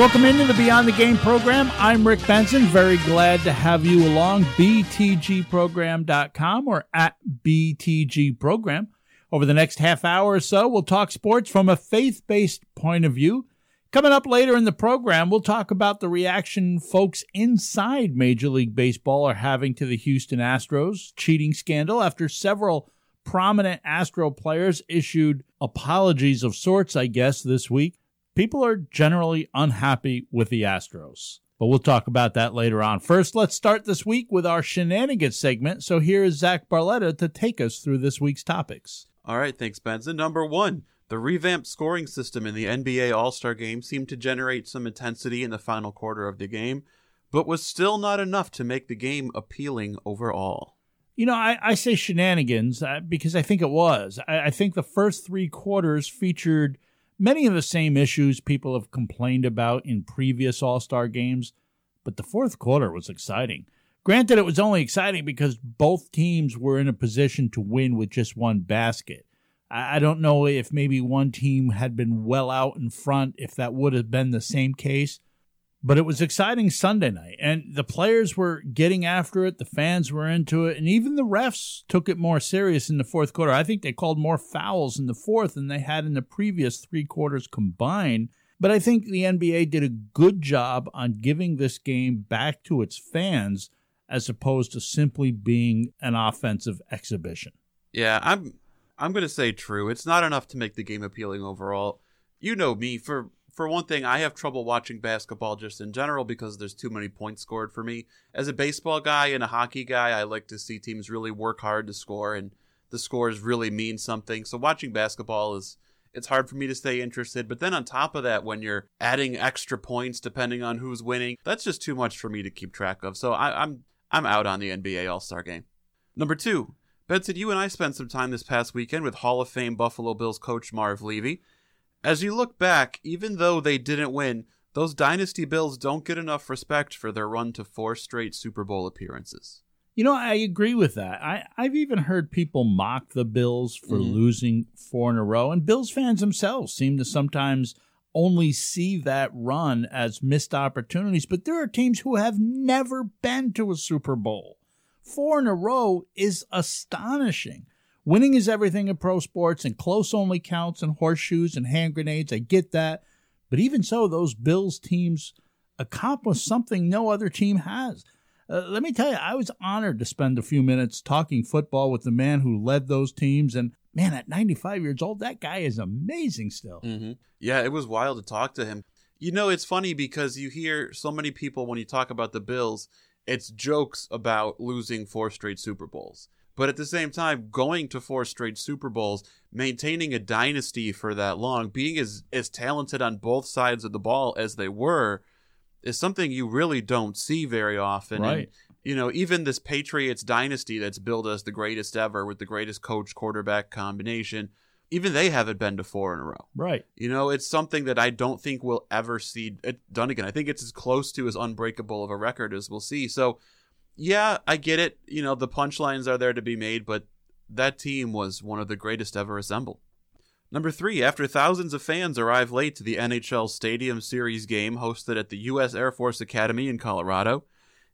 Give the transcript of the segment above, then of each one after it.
Welcome into the Beyond the Game program. I'm Rick Benson. Very glad to have you along. BTGprogram.com or at BTG Program. Over the next half hour or so, we'll talk sports from a faith based point of view. Coming up later in the program, we'll talk about the reaction folks inside Major League Baseball are having to the Houston Astros cheating scandal after several prominent Astro players issued apologies of sorts, I guess, this week people are generally unhappy with the Astros. But we'll talk about that later on. First, let's start this week with our shenanigans segment. So here is Zach Barletta to take us through this week's topics. All right, thanks, Benson. Number one, the revamped scoring system in the NBA All Star game seemed to generate some intensity in the final quarter of the game, but was still not enough to make the game appealing overall. You know, I, I say shenanigans uh, because I think it was. I, I think the first three quarters featured – many of the same issues people have complained about in previous All Star games, but the fourth quarter was exciting. Granted, it was only exciting because both teams were in a position to win with just one basket. I don't know if maybe one team had been well out in front, if that would have been the same case. But it was exciting Sunday night, and the players were getting after it. The fans were into it, and even the refs took it more serious in the fourth quarter. I think they called more fouls in the fourth than they had in the previous three quarters combined. But I think the NBA did a good job on giving this game back to its fans as opposed to simply being an offensive exhibition. Yeah, I'm I'm going to say true. It's not enough to make the game appealing overall. You know me for for one thing, I have trouble watching basketball just in general because there's too many points scored for me. As a baseball guy and a hockey guy, I like to see teams really work hard to score and the scores really mean something. So watching basketball is it's hard for me to stay interested. But then on top of that, when you're adding extra points depending on who's winning, that's just too much for me to keep track of. So I, I'm I'm out on the NBA All Star game. Number two, Benson, you and I spent some time this past weekend with Hall of Fame Buffalo Bills coach Marv Levy. As you look back, even though they didn't win, those Dynasty Bills don't get enough respect for their run to four straight Super Bowl appearances. You know, I agree with that. I, I've even heard people mock the Bills for mm-hmm. losing four in a row, and Bills fans themselves seem to sometimes only see that run as missed opportunities. But there are teams who have never been to a Super Bowl. Four in a row is astonishing. Winning is everything in pro sports, and close only counts and horseshoes and hand grenades. I get that. But even so, those Bills teams accomplished something no other team has. Uh, let me tell you, I was honored to spend a few minutes talking football with the man who led those teams. And man, at 95 years old, that guy is amazing still. Mm-hmm. Yeah, it was wild to talk to him. You know, it's funny because you hear so many people when you talk about the Bills, it's jokes about losing four straight Super Bowls. But at the same time, going to four straight Super Bowls, maintaining a dynasty for that long, being as, as talented on both sides of the ball as they were, is something you really don't see very often. Right. And, you know, even this Patriots dynasty that's billed as the greatest ever with the greatest coach quarterback combination, even they haven't been to four in a row. Right. You know, it's something that I don't think we'll ever see it done again. I think it's as close to as unbreakable of a record as we'll see. So yeah, I get it. You know, the punchlines are there to be made, but that team was one of the greatest ever assembled. Number three, after thousands of fans arrive late to the NHL Stadium Series game hosted at the U.S. Air Force Academy in Colorado,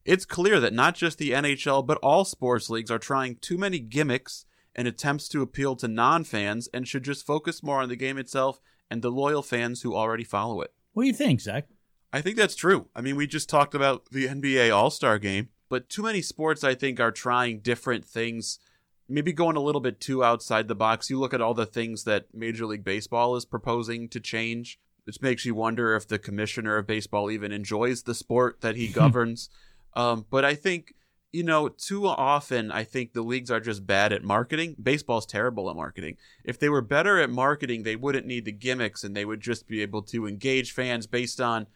it's clear that not just the NHL but all sports leagues are trying too many gimmicks and attempts to appeal to non fans and should just focus more on the game itself and the loyal fans who already follow it. What do you think, Zach? I think that's true. I mean, we just talked about the NBA All Star game. But too many sports, I think, are trying different things, maybe going a little bit too outside the box. You look at all the things that Major League Baseball is proposing to change, which makes you wonder if the commissioner of baseball even enjoys the sport that he governs. um, but I think, you know, too often, I think the leagues are just bad at marketing. Baseball's terrible at marketing. If they were better at marketing, they wouldn't need the gimmicks and they would just be able to engage fans based on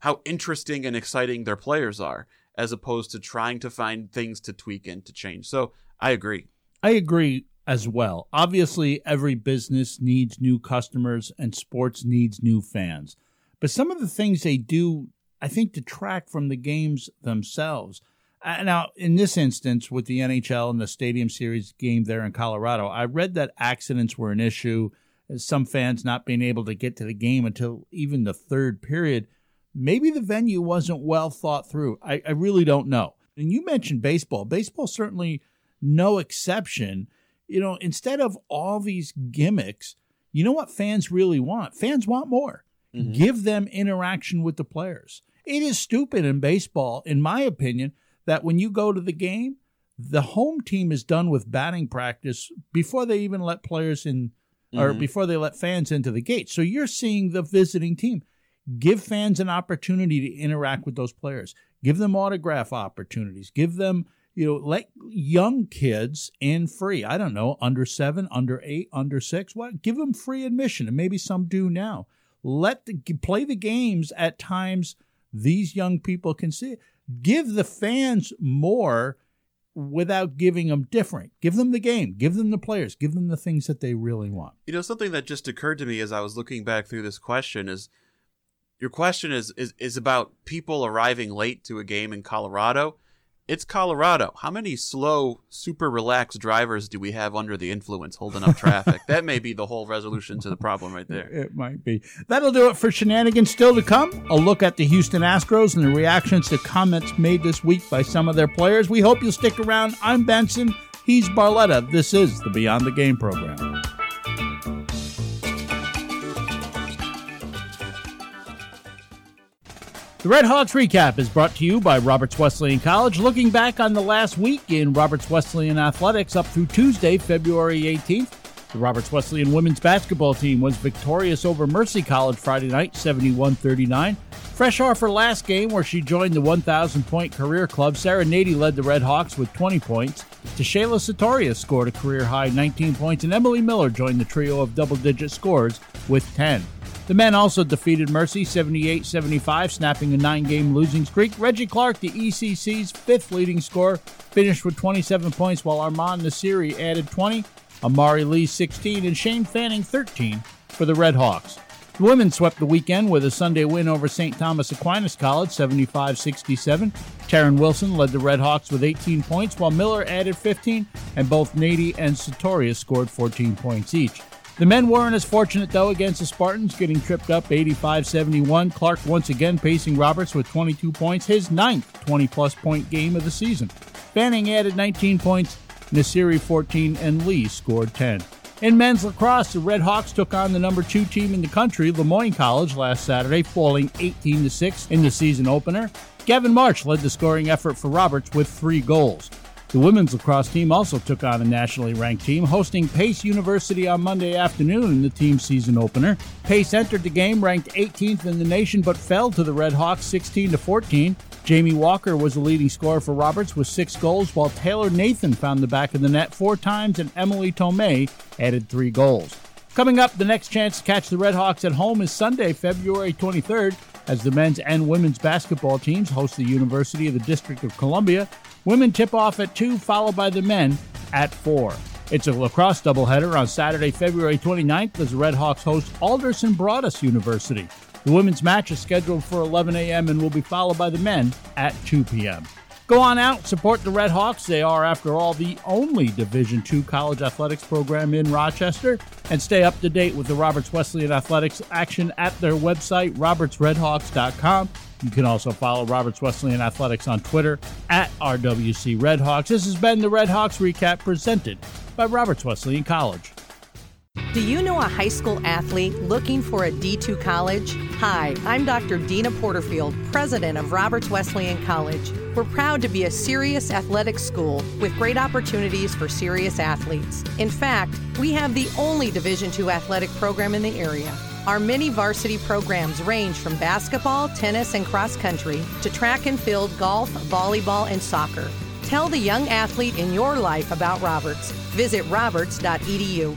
how interesting and exciting their players are. As opposed to trying to find things to tweak and to change. So I agree. I agree as well. Obviously, every business needs new customers and sports needs new fans. But some of the things they do, I think, detract from the games themselves. Uh, now, in this instance, with the NHL and the Stadium Series game there in Colorado, I read that accidents were an issue, some fans not being able to get to the game until even the third period. Maybe the venue wasn't well thought through. I, I really don't know. And you mentioned baseball. Baseball certainly no exception. You know, instead of all these gimmicks, you know what fans really want? Fans want more. Mm-hmm. Give them interaction with the players. It is stupid in baseball, in my opinion, that when you go to the game, the home team is done with batting practice before they even let players in or mm-hmm. before they let fans into the gate. So you're seeing the visiting team. Give fans an opportunity to interact with those players. Give them autograph opportunities. Give them you know, let young kids in free. I don't know, under seven, under eight, under six. What? Give them free admission, and maybe some do now. Let the, play the games at times these young people can see. Give the fans more without giving them different. Give them the game. Give them the players. Give them the things that they really want. You know, something that just occurred to me as I was looking back through this question is your question is is, is about people arriving late to a game in Colorado it's Colorado. How many slow, super relaxed drivers do we have under the influence holding up traffic? that may be the whole resolution to the problem right there. It might be. That'll do it for shenanigans still to come. A look at the Houston Astros and the reactions to comments made this week by some of their players. We hope you'll stick around. I'm Benson. He's Barletta. This is the Beyond the Game program. The Red Hawks recap is brought to you by Roberts Wesleyan College. Looking back on the last week in Roberts Wesleyan athletics up through Tuesday, February 18th, the Roberts Wesleyan women's basketball team was victorious over Mercy College Friday night, 71 39. Fresh off her last game where she joined the 1,000 point career club, Sarah Nady led the Red Hawks with 20 points. Shayla Sartorius scored a career high 19 points, and Emily Miller joined the trio of double digit scores with 10. The men also defeated Mercy 78 75, snapping a nine game losing streak. Reggie Clark, the ECC's fifth leading scorer, finished with 27 points, while Armand Nasiri added 20, Amari Lee 16, and Shane Fanning 13 for the Red Hawks. The women swept the weekend with a Sunday win over St. Thomas Aquinas College 75 67. Taryn Wilson led the Red Hawks with 18 points, while Miller added 15, and both Nady and Sartorius scored 14 points each. The men weren't as fortunate, though, against the Spartans, getting tripped up 85 71. Clark once again pacing Roberts with 22 points, his ninth 20 plus point game of the season. Fanning added 19 points, Nasiri 14, and Lee scored 10. In men's lacrosse, the Red Hawks took on the number two team in the country, Le Moyne College, last Saturday, falling 18 6 in the season opener. Gavin March led the scoring effort for Roberts with three goals. The women's lacrosse team also took on a nationally ranked team, hosting Pace University on Monday afternoon in the team season opener. Pace entered the game ranked 18th in the nation but fell to the Red Hawks 16 to 14. Jamie Walker was the leading scorer for Roberts with six goals, while Taylor Nathan found the back of the net four times and Emily Tomei added three goals. Coming up, the next chance to catch the Red Hawks at home is Sunday, February 23rd, as the men's and women's basketball teams host the University of the District of Columbia Women tip off at 2, followed by the men at 4. It's a lacrosse doubleheader on Saturday, February 29th as the Red Hawks host Alderson Broaddus University. The women's match is scheduled for 11 a.m. and will be followed by the men at 2 p.m. Go on out, support the Red Hawks. They are, after all, the only Division II college athletics program in Rochester. And stay up to date with the Roberts Wesleyan Athletics action at their website, robertsredhawks.com. You can also follow Roberts Wesleyan Athletics on Twitter at RWC Redhawks. This has been the Redhawks Recap presented by Roberts Wesleyan College. Do you know a high school athlete looking for a D2 college? Hi, I'm Dr. Deana Porterfield, president of Roberts Wesleyan College. We're proud to be a serious athletic school with great opportunities for serious athletes. In fact, we have the only Division II athletic program in the area. Our many varsity programs range from basketball, tennis, and cross country to track and field, golf, volleyball, and soccer. Tell the young athlete in your life about Roberts. Visit roberts.edu.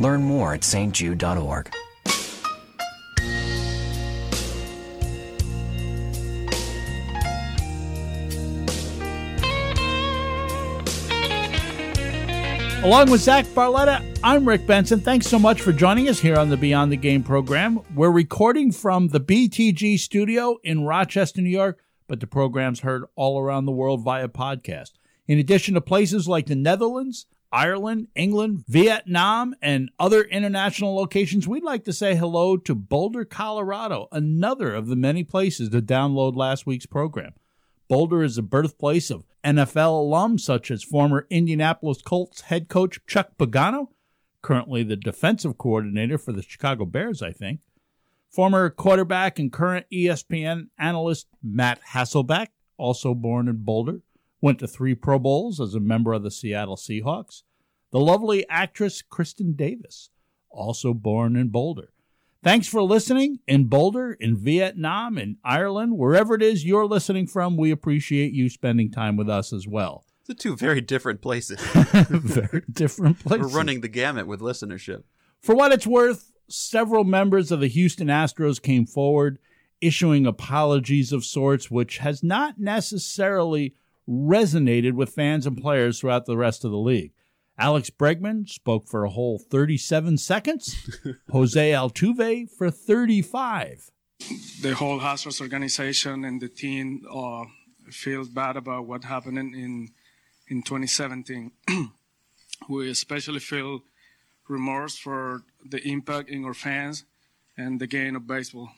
Learn more at stjude.org. Along with Zach Barletta, I'm Rick Benson. Thanks so much for joining us here on the Beyond the Game program. We're recording from the BTG studio in Rochester, New York, but the program's heard all around the world via podcast. In addition to places like the Netherlands, Ireland, England, Vietnam, and other international locations, we'd like to say hello to Boulder, Colorado, another of the many places to download last week's program. Boulder is the birthplace of NFL alums such as former Indianapolis Colts head coach Chuck Pagano, currently the defensive coordinator for the Chicago Bears, I think. Former quarterback and current ESPN analyst Matt Hasselbeck, also born in Boulder, went to three Pro Bowls as a member of the Seattle Seahawks. The lovely actress Kristin Davis, also born in Boulder. Thanks for listening in Boulder, in Vietnam, in Ireland, wherever it is you're listening from. We appreciate you spending time with us as well. The two very different places. Very different places. We're running the gamut with listenership. For what it's worth, several members of the Houston Astros came forward issuing apologies of sorts, which has not necessarily resonated with fans and players throughout the rest of the league. Alex Bregman spoke for a whole 37 seconds, Jose Altuve for 35. the whole Astros organization and the team uh, feels bad about what happened in in, in 2017. we especially feel remorse for the impact in our fans and the game of baseball.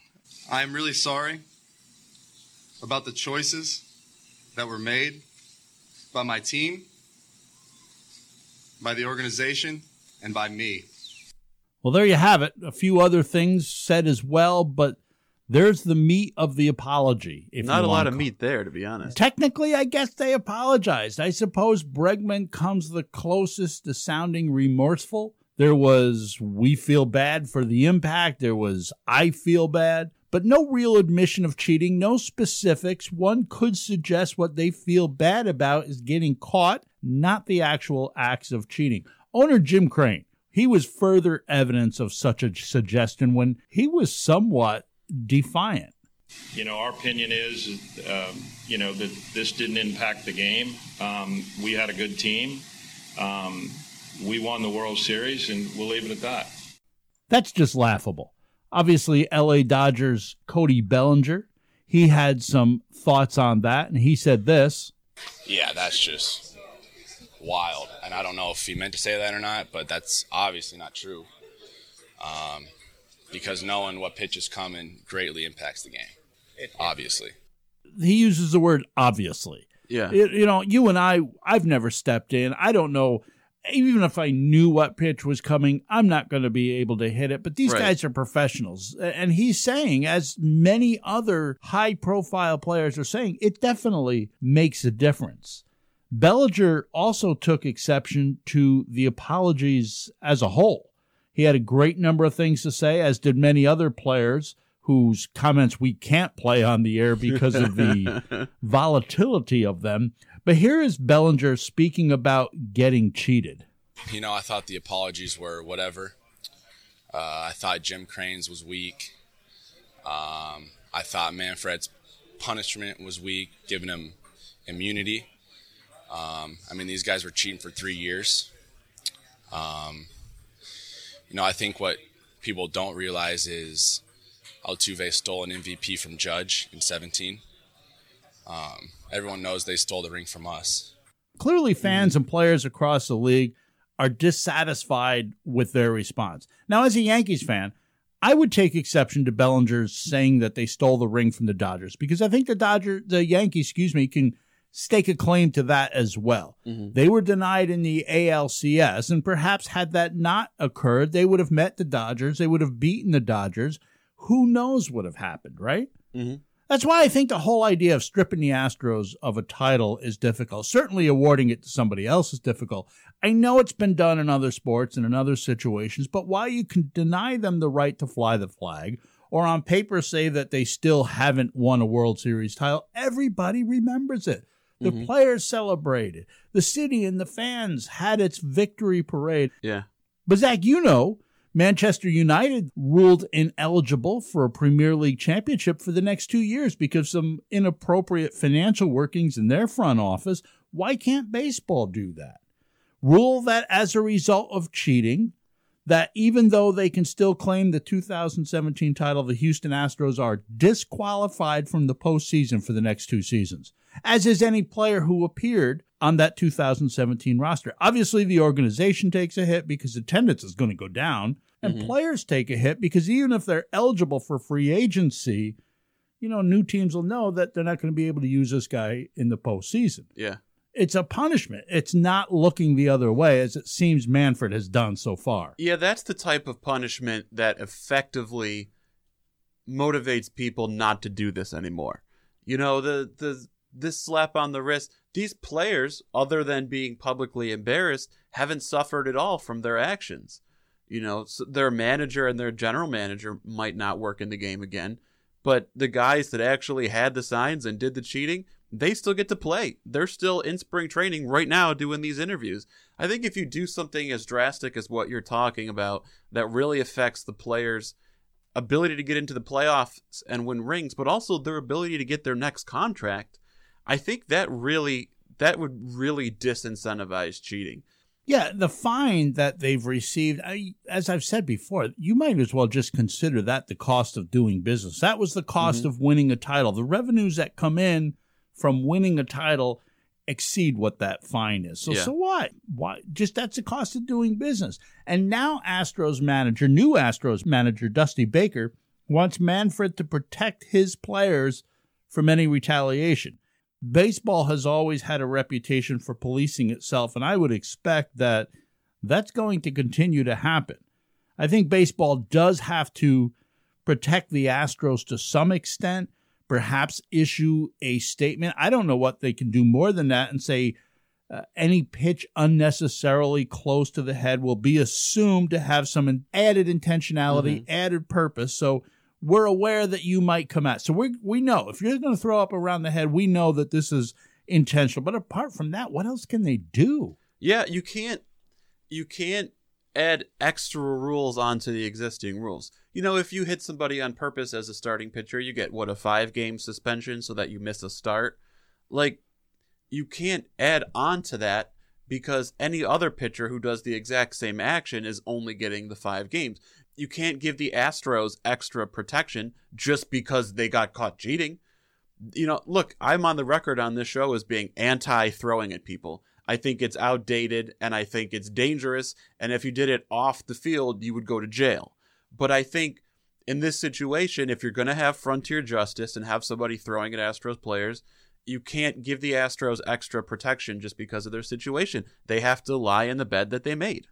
I am really sorry about the choices that were made by my team, by the organization, and by me. Well, there you have it. A few other things said as well, but there's the meat of the apology. If Not a lot of call- meat there, to be honest. Technically, I guess they apologized. I suppose Bregman comes the closest to sounding remorseful. There was, we feel bad for the impact. There was, I feel bad. But no real admission of cheating, no specifics. One could suggest what they feel bad about is getting caught, not the actual acts of cheating. Owner Jim Crane, he was further evidence of such a suggestion when he was somewhat defiant. You know, our opinion is, um, you know, that this didn't impact the game. Um, we had a good team. Um, we won the World Series, and we'll leave it at that. That's just laughable. Obviously, LA Dodgers Cody Bellinger, he had some thoughts on that, and he said this. Yeah, that's just wild. And I don't know if he meant to say that or not, but that's obviously not true. Um, because knowing what pitch is coming greatly impacts the game, obviously. He uses the word obviously. Yeah. It- you know, you and I, I've never stepped in. I don't know. Even if I knew what pitch was coming, I'm not going to be able to hit it. But these Right. guys are professionals. And he's saying, as many other high profile players are saying, it definitely makes a difference. Bellinger also took exception to the apologies as a whole. He had a great number of things to say, as did many other players whose comments we can't play on the air because of the volatility of them. But here is Bellinger speaking about getting cheated. You know, I thought the apologies were whatever. Uh, I thought Jim Crane's was weak. Um, I thought Manfred's punishment was weak, giving him immunity. Um, I mean, these guys were cheating for three years. Um, you know, I think what people don't realize is Altuve stole an MVP from Judge in 17. Um, everyone knows they stole the ring from us. Clearly, fans and players across the league are dissatisfied with their response. Now, as a Yankees fan, I would take exception to Bellinger's saying that they stole the ring from the Dodgers because I think the Dodger, the Yankees, excuse me, can stake a claim to that as well. They were denied in the ALCS, and perhaps had that not occurred, they would have met the Dodgers, they would have beaten the Dodgers. Who knows what would have happened, right? That's why I think the whole idea of stripping the Astros of a title is difficult. Certainly awarding it to somebody else is difficult. I know it's been done in other sports and in other situations, but why you can deny them the right to fly the flag or on paper say that they still haven't won a World Series title, everybody remembers it. The Mhm. players celebrated. The city and the fans had its victory parade. Yeah. But Zach, you know, Manchester United ruled ineligible for a Premier League championship for the next two years because of some inappropriate financial workings in their front office. Why can't baseball do that? Rule that as a result of cheating, that even though they can still claim the 2017 title, the Houston Astros are disqualified from the postseason for the next two seasons, as is any player who appeared on that 2017 roster. Obviously, the organization takes a hit because attendance is going to go down, and Mhm. players take a hit because even if they're eligible for free agency, you know, new teams will know that they're not going to be able to use this guy in the postseason. Yeah. It's a punishment. It's not looking the other way, as it seems Manfred has done so far. Yeah, that's the type of punishment that effectively motivates people not to do this anymore. You know, the the this slap on the wrist, these players, other than being publicly embarrassed, haven't suffered at all from their actions. You know, so their manager and their general manager might not work in the game again, but the guys that actually had the signs and did the cheating, they still get to play. They're still in spring training right now doing these interviews. I think if you do something as drastic as what you're talking about that really affects the players' ability to get into the playoffs and win rings, but also their ability to get their next contract, I think that really that would really disincentivize cheating. Yeah, the fine that they've received, I, as I've said before, you might as well just consider that the cost of doing business. That was the cost Mhm. of winning a title. The revenues that come in from winning a title exceed what that fine is. So Yeah. so what? Why just that's the cost of doing business. And now Astros manager, new Astros manager Dusty Baker wants Manfred to protect his players from any retaliation. Baseball has always had a reputation for policing itself, and I would expect that that's going to continue to happen. I think baseball does have to protect the Astros to some extent, perhaps issue a statement. I don't know what they can do more than that and say uh, any pitch unnecessarily close to the head will be assumed to have some added intentionality, added purpose. So we're aware that you might come at. So we we know if you're going to throw up around the head, we know that this is intentional. But apart from that, what else can they do? Yeah, you can't you can't add extra rules onto the existing rules. You know, if you hit somebody on purpose as a starting pitcher, you get what a 5 game suspension so that you miss a start. Like you can't add on to that because any other pitcher who does the exact same action is only getting the 5 games. You can't give the Astros extra protection just because they got caught cheating. You know, look, I'm on the record on this show as being anti throwing at people. I think it's outdated and I think it's dangerous. And if you did it off the field, you would go to jail. But I think in this situation, if you're going to have frontier justice and have somebody throwing at Astros players, you can't give the Astros extra protection just because of their situation. They have to lie in the bed that they made.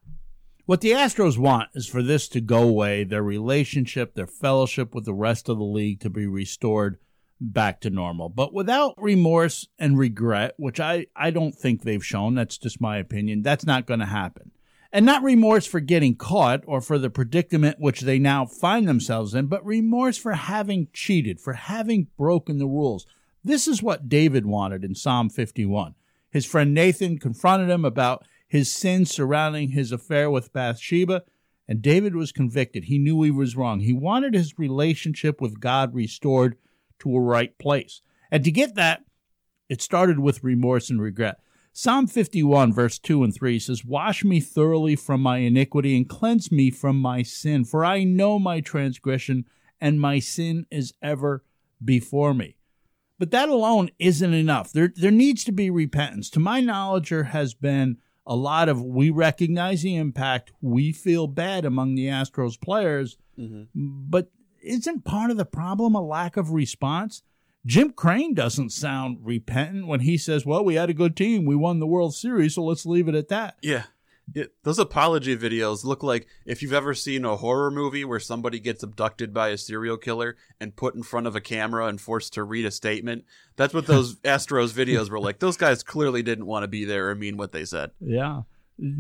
What the Astros want is for this to go away, their relationship, their fellowship with the rest of the league to be restored back to normal. But without remorse and regret, which I, I don't think they've shown, that's just my opinion, that's not going to happen. And not remorse for getting caught or for the predicament which they now find themselves in, but remorse for having cheated, for having broken the rules. This is what David wanted in Psalm 51. His friend Nathan confronted him about his sins surrounding his affair with Bathsheba, and David was convicted. He knew he was wrong. He wanted his relationship with God restored to a right place. And to get that, it started with remorse and regret. Psalm 51, verse 2 and 3 says, Wash me thoroughly from my iniquity and cleanse me from my sin, for I know my transgression, and my sin is ever before me. But that alone isn't enough. There, there needs to be repentance. To my knowledge, there has been a lot of we recognize the impact, we feel bad among the Astros players, mm-hmm. but isn't part of the problem a lack of response? Jim Crane doesn't sound repentant when he says, Well, we had a good team. We won the World Series, so let's leave it at that. Yeah. It, those apology videos look like if you've ever seen a horror movie where somebody gets abducted by a serial killer and put in front of a camera and forced to read a statement. That's what those Astros videos were like. Those guys clearly didn't want to be there or mean what they said. Yeah.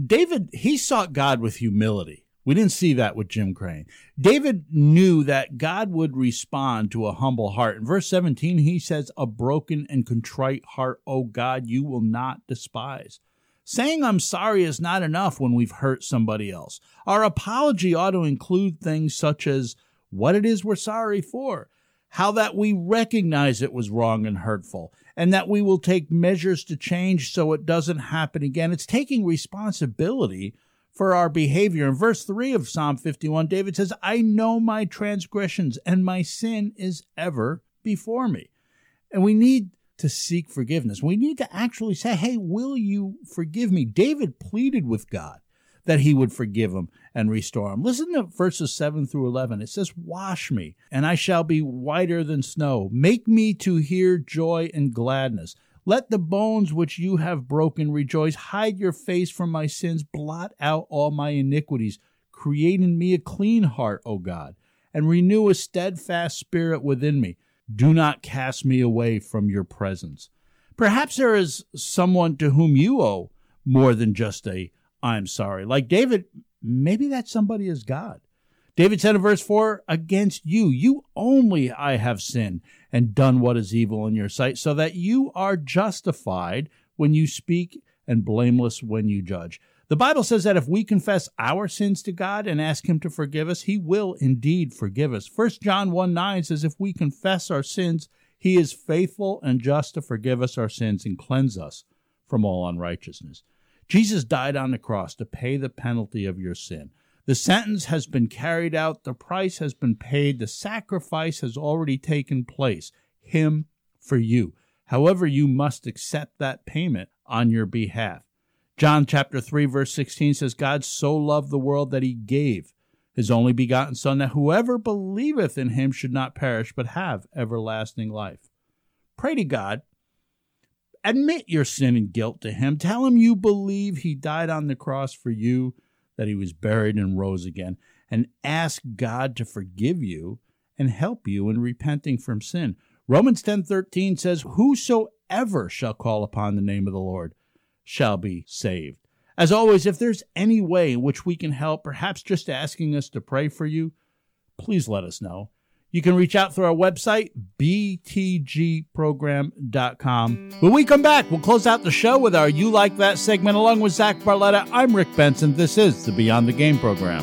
David, he sought God with humility. We didn't see that with Jim Crane. David knew that God would respond to a humble heart. In verse 17, he says, A broken and contrite heart, O God, you will not despise. Saying I'm sorry is not enough when we've hurt somebody else. Our apology ought to include things such as what it is we're sorry for, how that we recognize it was wrong and hurtful, and that we will take measures to change so it doesn't happen again. It's taking responsibility for our behavior. In verse 3 of Psalm 51, David says, I know my transgressions, and my sin is ever before me. And we need to seek forgiveness. We need to actually say, Hey, will you forgive me? David pleaded with God that he would forgive him and restore him. Listen to verses 7 through 11. It says, Wash me, and I shall be whiter than snow. Make me to hear joy and gladness. Let the bones which you have broken rejoice. Hide your face from my sins. Blot out all my iniquities. Create in me a clean heart, O God, and renew a steadfast spirit within me. Do not cast me away from your presence. Perhaps there is someone to whom you owe more than just a I'm sorry. Like David, maybe that somebody is God. David said in verse 4 Against you, you only I have sinned and done what is evil in your sight, so that you are justified when you speak and blameless when you judge. The Bible says that if we confess our sins to God and ask Him to forgive us, He will indeed forgive us. 1 John 1 9 says, If we confess our sins, He is faithful and just to forgive us our sins and cleanse us from all unrighteousness. Jesus died on the cross to pay the penalty of your sin. The sentence has been carried out, the price has been paid, the sacrifice has already taken place. Him for you. However, you must accept that payment on your behalf. John chapter 3 verse 16 says God so loved the world that he gave his only begotten son that whoever believeth in him should not perish but have everlasting life. Pray to God. Admit your sin and guilt to him. Tell him you believe he died on the cross for you, that he was buried and rose again, and ask God to forgive you and help you in repenting from sin. Romans 10:13 says, "Whosoever shall call upon the name of the Lord shall be saved. As always, if there's any way in which we can help, perhaps just asking us to pray for you, please let us know. You can reach out through our website, btgprogram.com. When we come back, we'll close out the show with our You Like That segment along with Zach Barletta. I'm Rick Benson. This is the Beyond the Game program.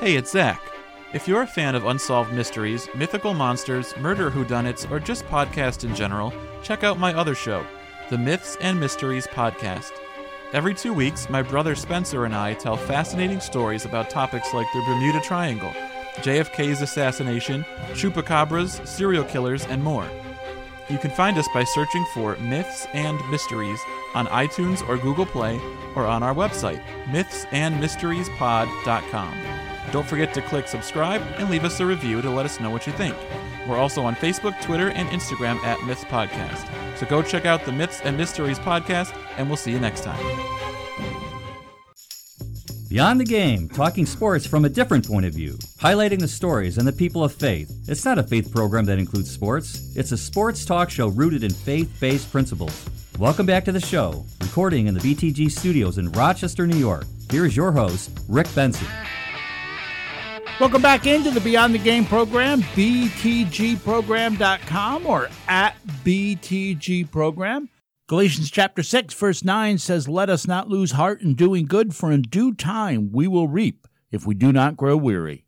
Hey, it's Zach. If you're a fan of unsolved mysteries, mythical monsters, murder whodunits, or just podcasts in general, check out my other show, the Myths and Mysteries Podcast. Every two weeks, my brother Spencer and I tell fascinating stories about topics like the Bermuda Triangle, JFK's assassination, chupacabras, serial killers, and more. You can find us by searching for Myths and Mysteries on iTunes or Google Play or on our website, mythsandmysteriespod.com. Don't forget to click subscribe and leave us a review to let us know what you think. We're also on Facebook, Twitter, and Instagram at Myths Podcast. So go check out the Myths and Mysteries podcast, and we'll see you next time. Beyond the Game, talking sports from a different point of view, highlighting the stories and the people of faith. It's not a faith program that includes sports, it's a sports talk show rooted in faith based principles. Welcome back to the show, recording in the BTG studios in Rochester, New York. Here's your host, Rick Benson. Welcome back into the Beyond the Game program, btgprogram.com or at btgprogram. Galatians chapter 6, verse 9 says, Let us not lose heart in doing good, for in due time we will reap if we do not grow weary.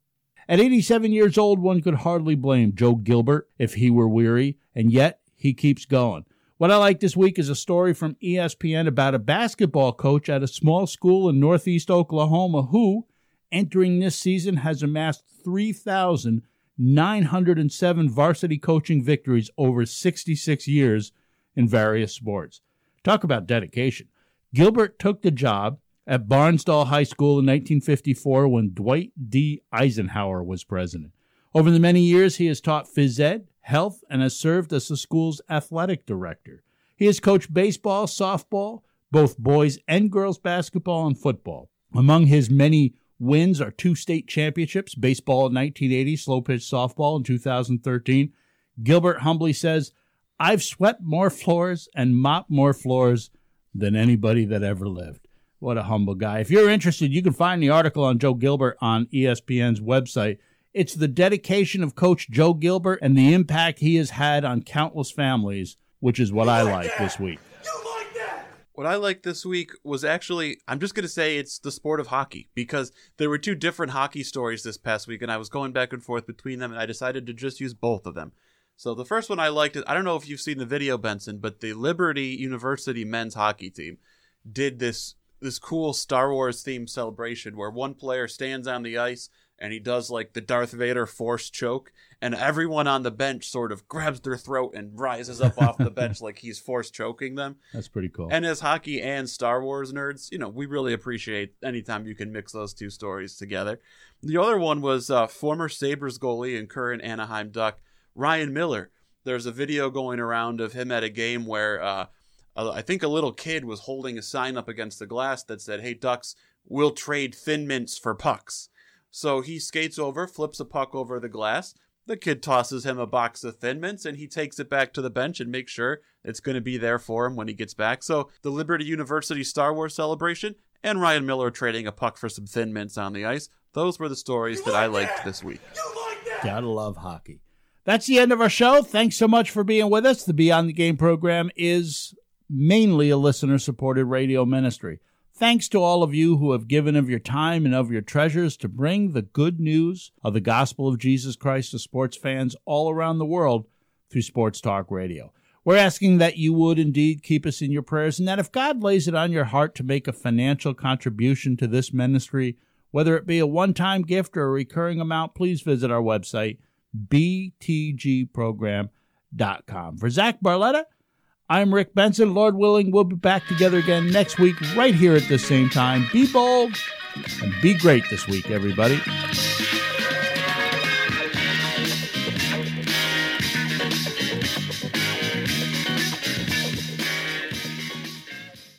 At 87 years old, one could hardly blame Joe Gilbert if he were weary, and yet he keeps going. What I like this week is a story from ESPN about a basketball coach at a small school in northeast Oklahoma who, entering this season, has amassed 3,907 varsity coaching victories over 66 years in various sports. Talk about dedication. Gilbert took the job at Barnsdall High School in 1954 when Dwight D. Eisenhower was president. Over the many years, he has taught phys ed, health, and has served as the school's athletic director. He has coached baseball, softball, both boys and girls basketball, and football. Among his many wins are two state championships baseball in 1980, slow pitch softball in 2013. Gilbert humbly says, I've swept more floors and mopped more floors than anybody that ever lived. What a humble guy. If you're interested, you can find the article on Joe Gilbert on ESPN's website. It's the dedication of Coach Joe Gilbert and the impact he has had on countless families, which is what I like this week. What I liked this week was actually, I'm just going to say it's the sport of hockey because there were two different hockey stories this past week, and I was going back and forth between them, and I decided to just use both of them. So the first one I liked is I don't know if you've seen the video, Benson, but the Liberty University men's hockey team did this this cool Star Wars themed celebration where one player stands on the ice and he does like the Darth Vader force choke, and everyone on the bench sort of grabs their throat and rises up off the bench like he's force choking them. That's pretty cool. And as hockey and Star Wars nerds, you know, we really appreciate anytime you can mix those two stories together. The other one was uh, former Sabres goalie and current Anaheim Duck, Ryan Miller. There's a video going around of him at a game where uh, I think a little kid was holding a sign up against the glass that said, Hey, Ducks, we'll trade thin mints for pucks. So he skates over, flips a puck over the glass. The kid tosses him a box of Thin Mints, and he takes it back to the bench and makes sure it's going to be there for him when he gets back. So the Liberty University Star Wars celebration and Ryan Miller trading a puck for some Thin Mints on the ice. Those were the stories that I liked this week. Gotta love hockey. That's the end of our show. Thanks so much for being with us. The Beyond the Game program is mainly a listener supported radio ministry. Thanks to all of you who have given of your time and of your treasures to bring the good news of the gospel of Jesus Christ to sports fans all around the world through Sports Talk Radio. We're asking that you would indeed keep us in your prayers and that if God lays it on your heart to make a financial contribution to this ministry, whether it be a one time gift or a recurring amount, please visit our website, btgprogram.com. For Zach Barletta, I'm Rick Benson. Lord willing, we'll be back together again next week, right here at the same time. Be bold and be great this week, everybody.